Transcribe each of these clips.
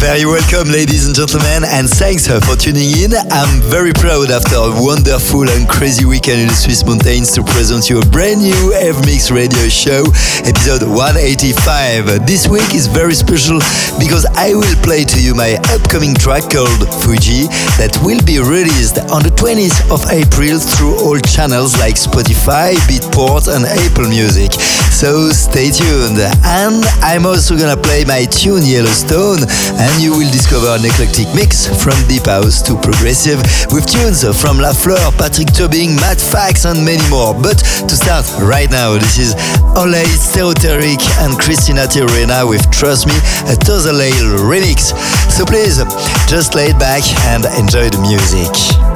Very welcome, ladies and gentlemen, and thanks uh, for tuning in. I'm very proud after a wonderful and crazy weekend in the Swiss mountains to present you a brand new Evermix radio show, episode 185. This week is very special because I will play to you my upcoming track called Fuji that will be released on the 20th of April through all channels like Spotify, Beatport, and Apple Music. So stay tuned. And I'm also gonna play my tune Yellowstone and you will discover an eclectic mix from deep house to progressive with tunes from La Fleur, Patrick Tobing, Matt Fax, and many more. But to start right now, this is Olay Stereoteric and Christina Tiorena with Trust Me, a Tozalale remix. So please, just lay back and enjoy the music.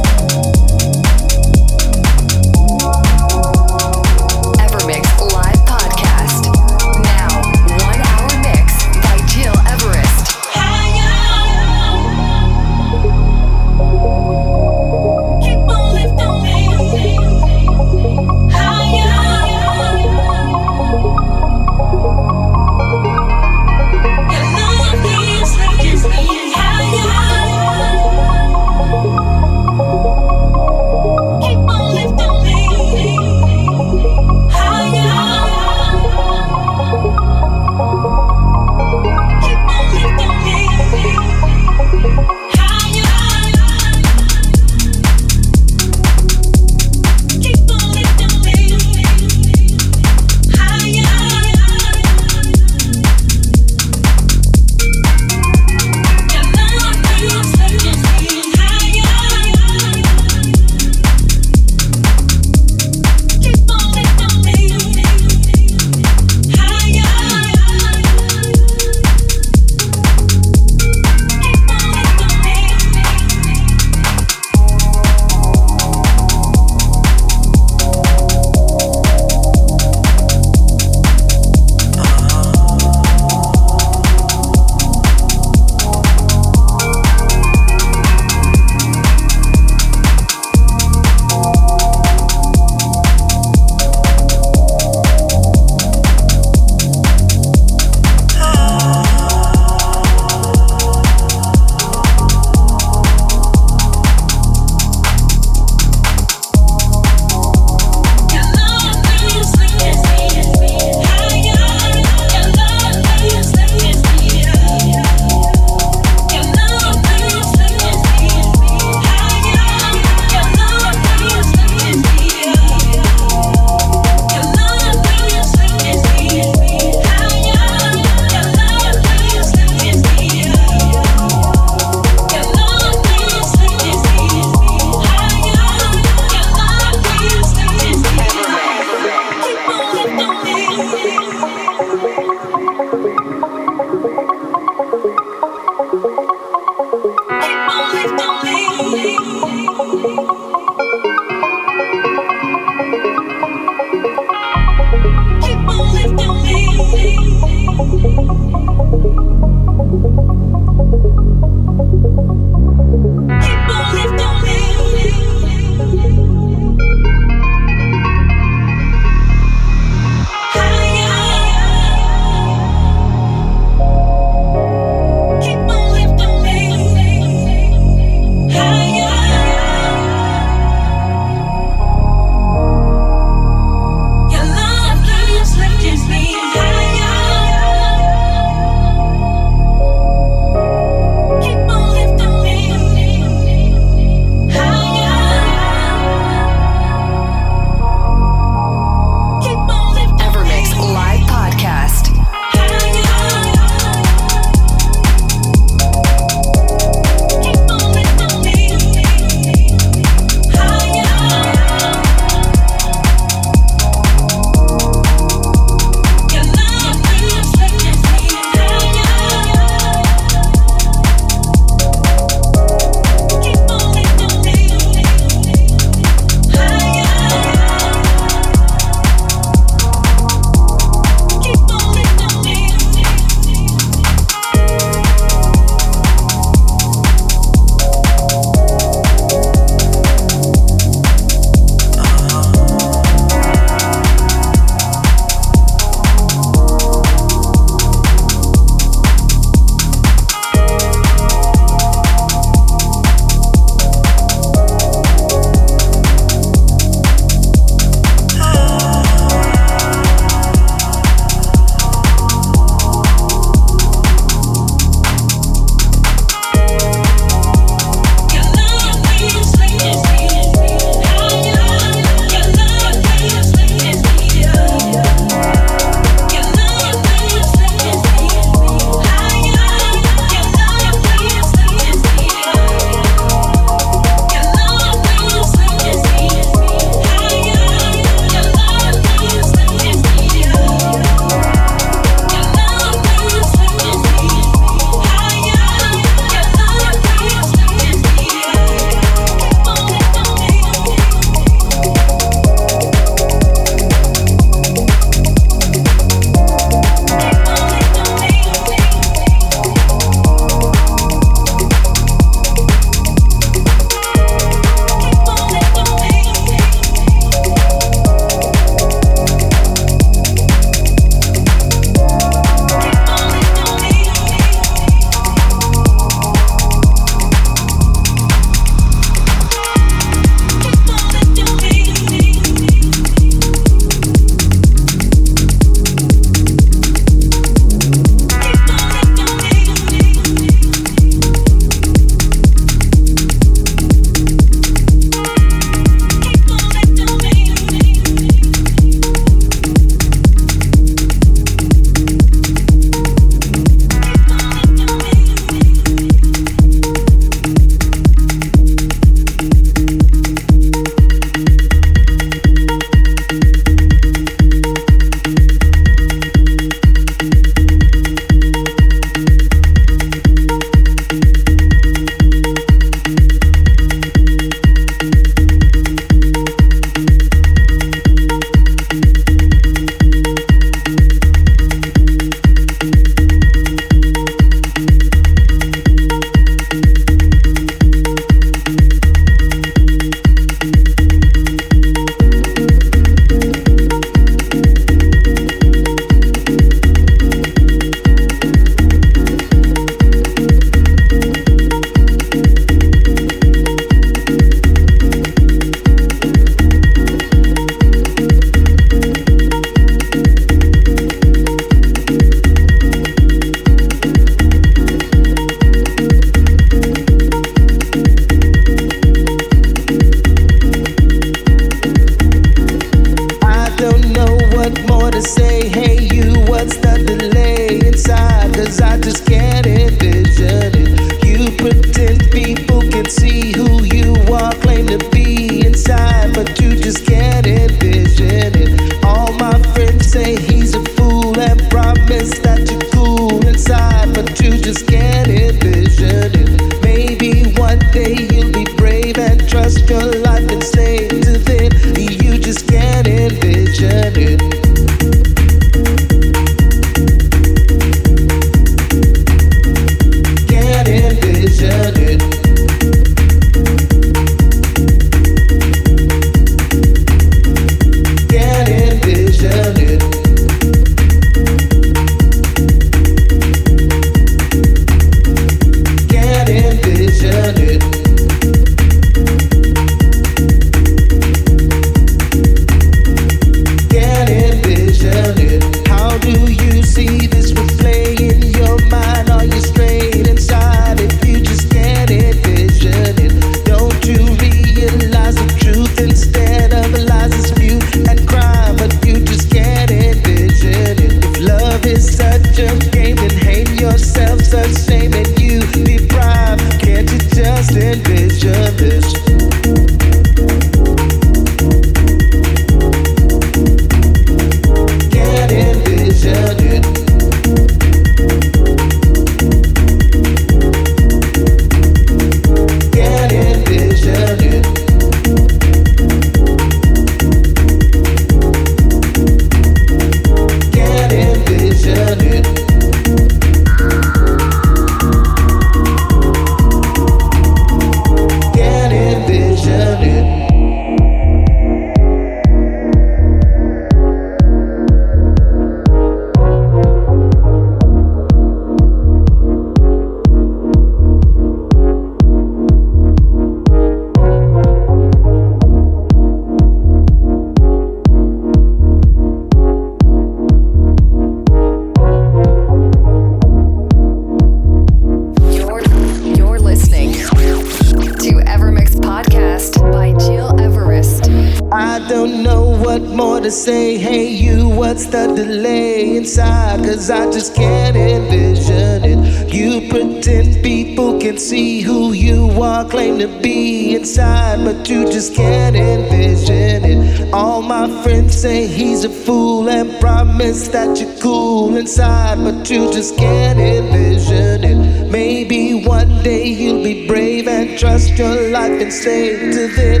You, what's the delay inside? Cause I just can't envision it. You pretend people can see who you are, claim to be inside, but you just can't envision it. All my friends say he's a fool and promise that you're cool inside, but you just can't envision it. Maybe one day you'll be brave and trust your life and stay to then.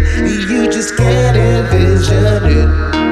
You just can't envision it.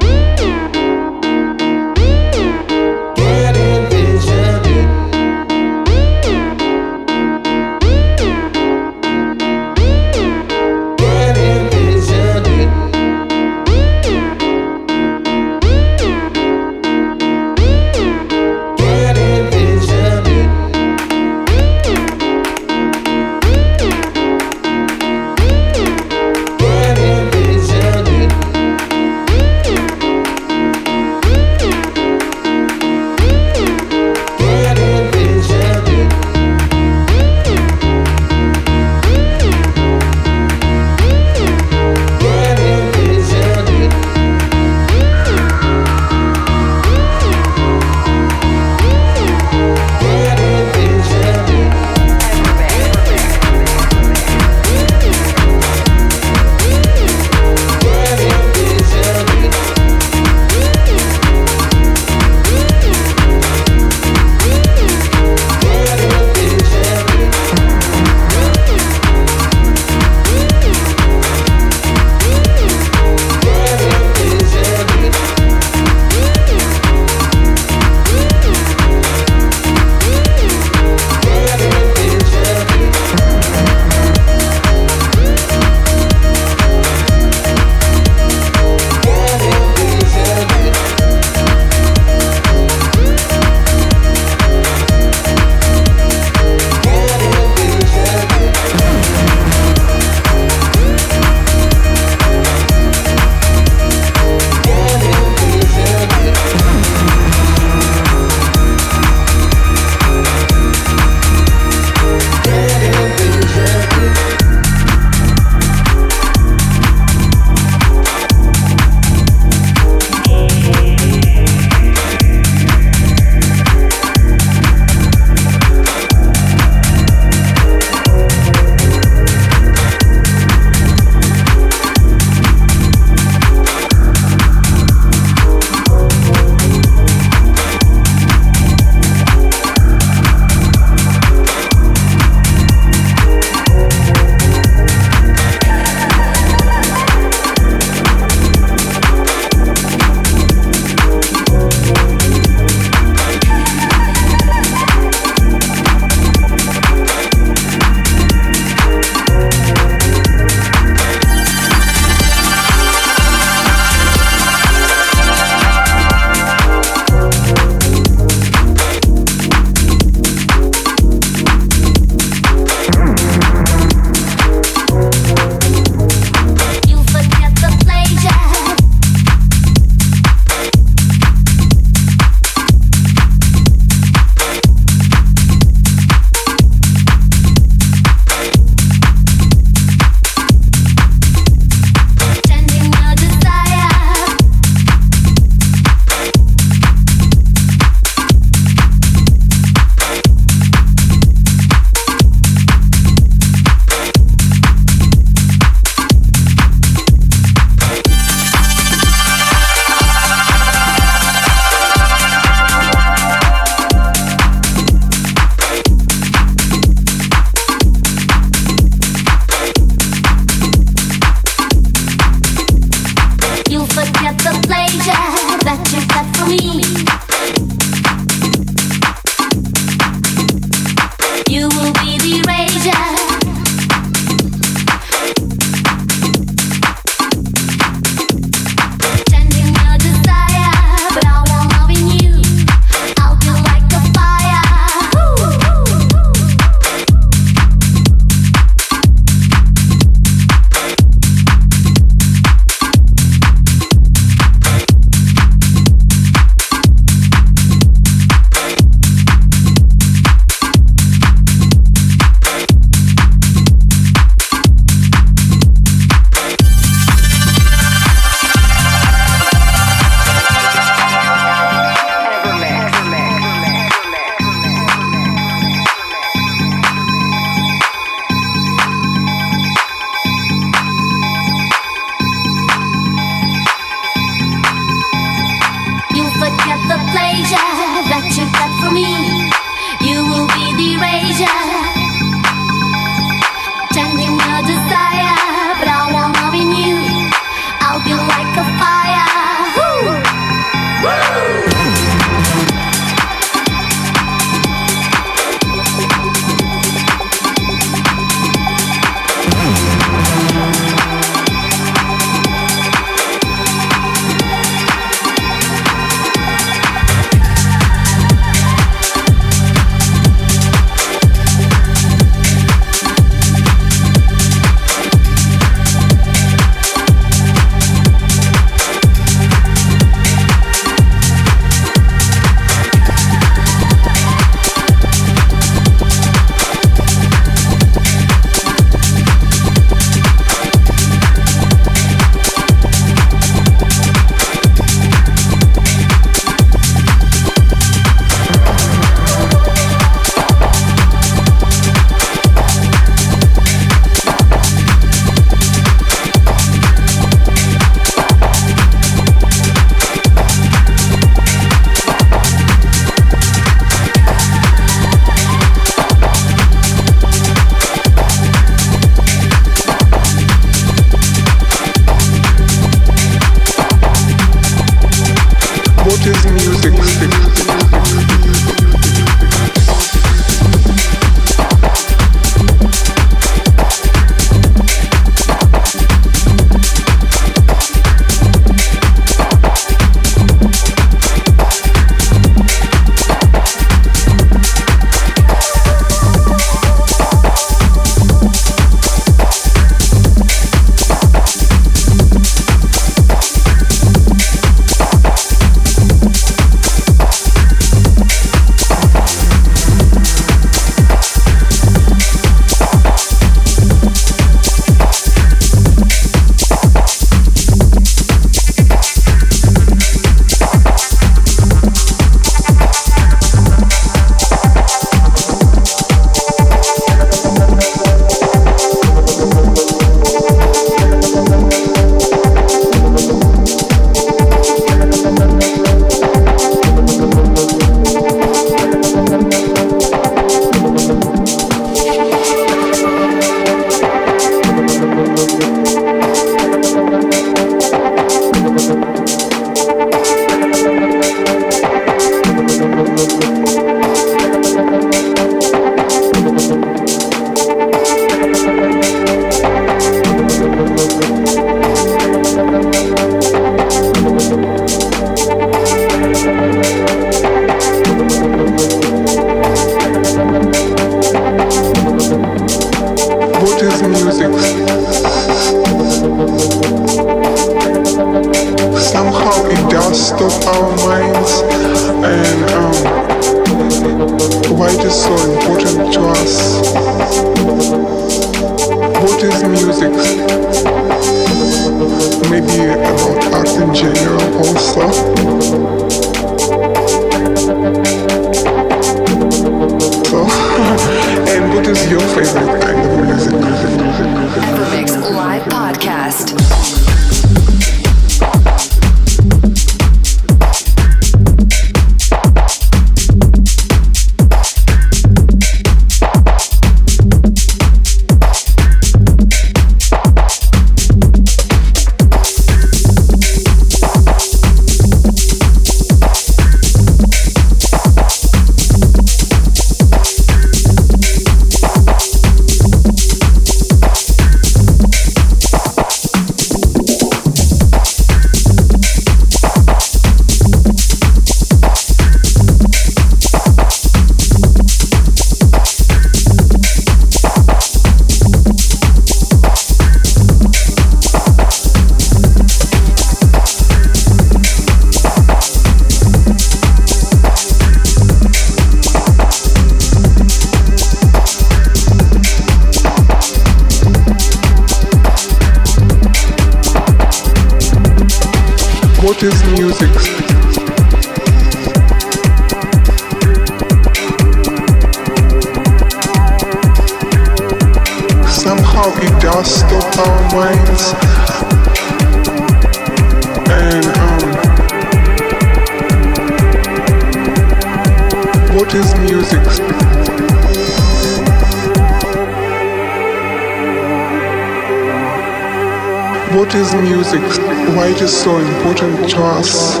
So important to us.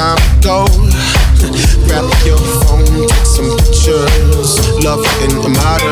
time to go. Grab your phone, take some pictures. Love in a model.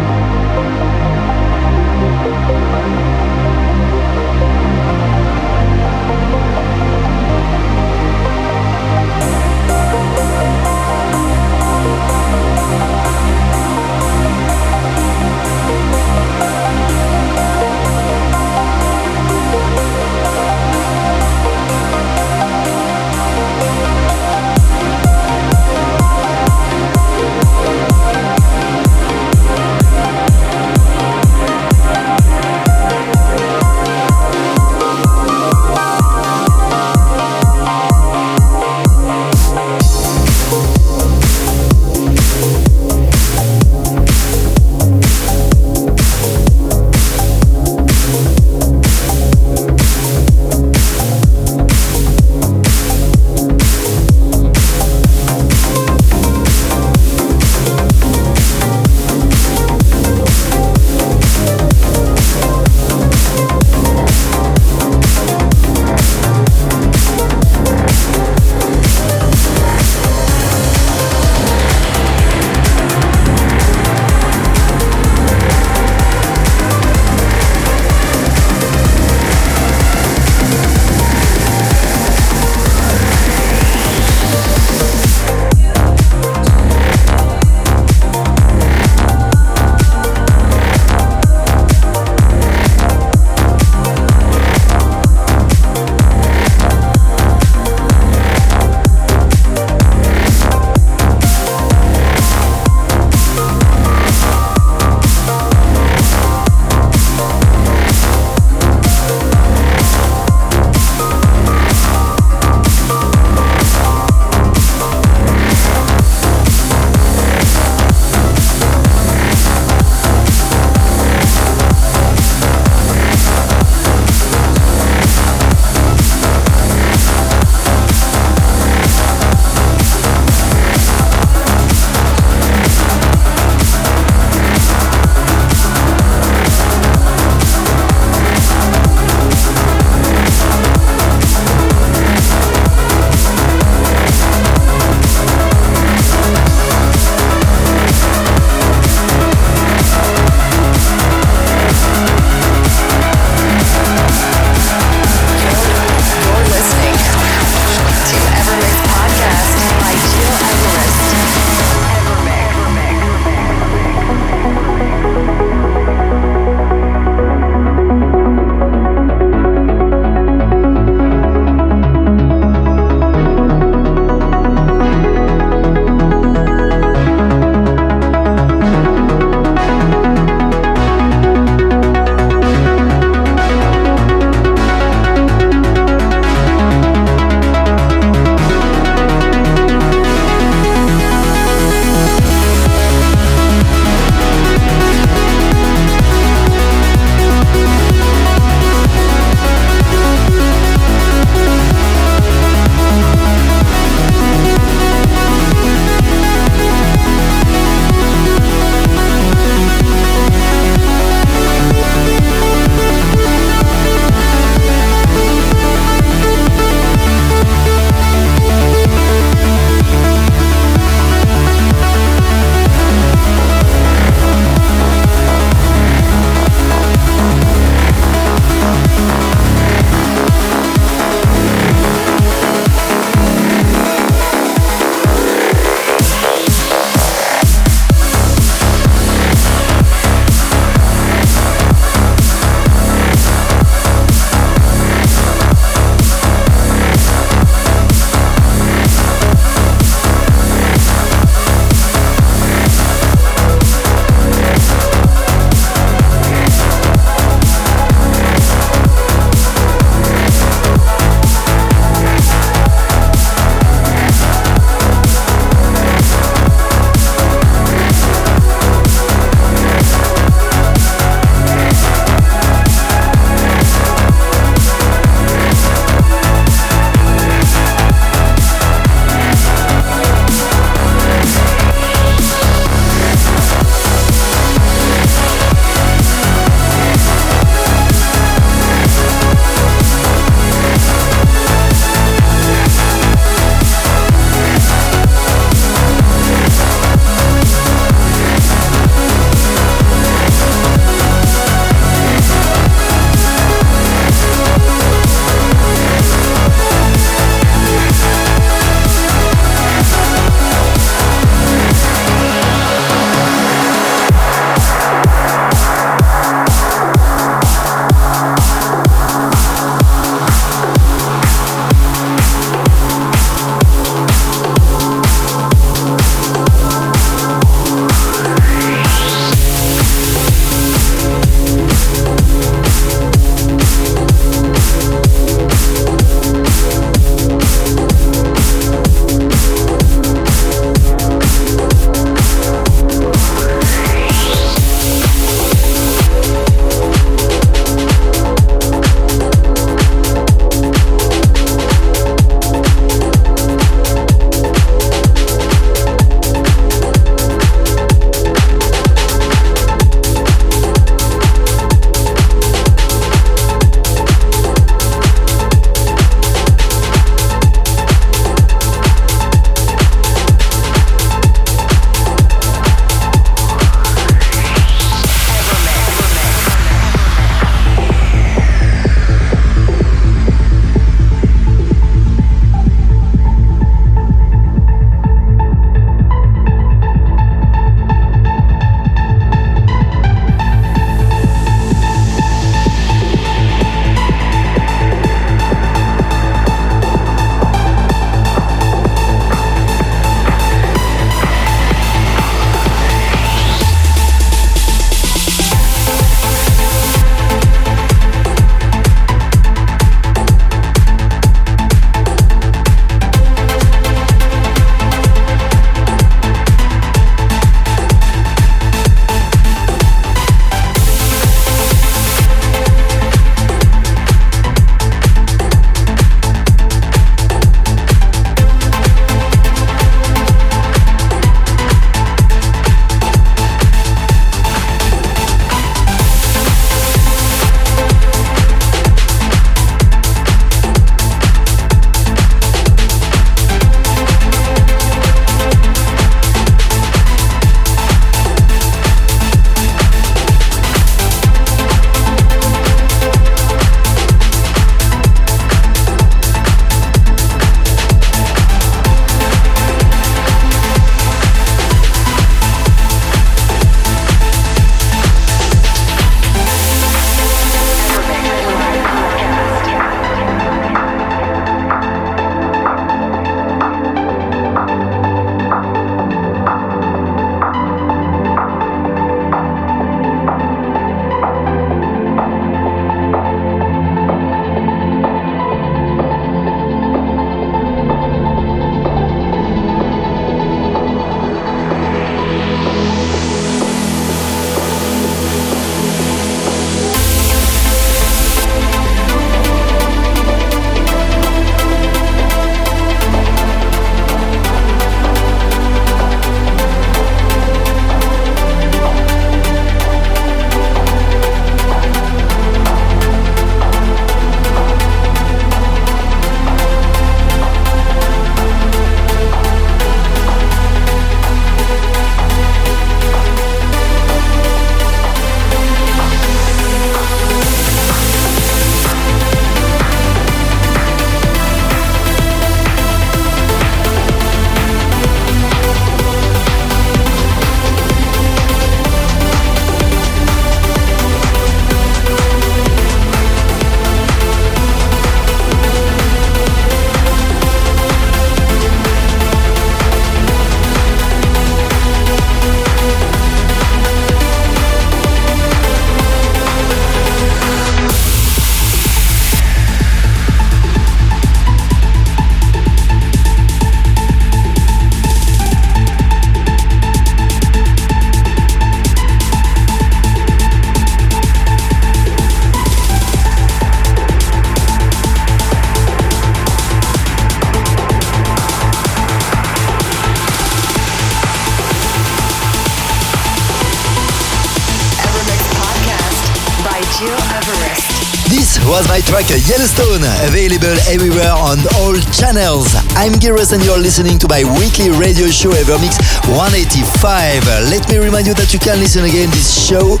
Was my track Yellowstone, available everywhere on all channels. I'm Gil Everest and you're listening to my weekly radio show Evermix 185. Let me remind you that you can listen again this show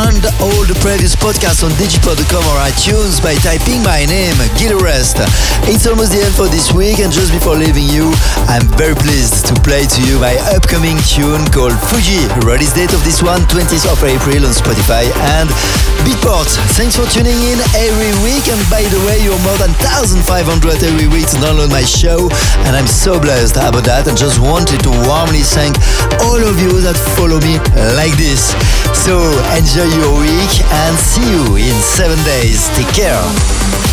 and all the previous podcasts on djpod.com or iTunes by typing my name, Gil Everest. It's almost the end for this week and just before leaving you, I'm very pleased to play to you my upcoming tune called Fuji. Release date of this one, 20th of April on Spotify and Beatport. Thanks for tuning in every week. And by the way, you're more than 1,500 every week to download my show. And I'm so blessed about that. And just wanted to warmly thank all of you that follow me like this. So enjoy your week and see you in seven days. Take care.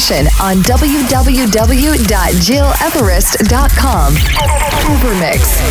Information on www.gileverest.com. Evermix.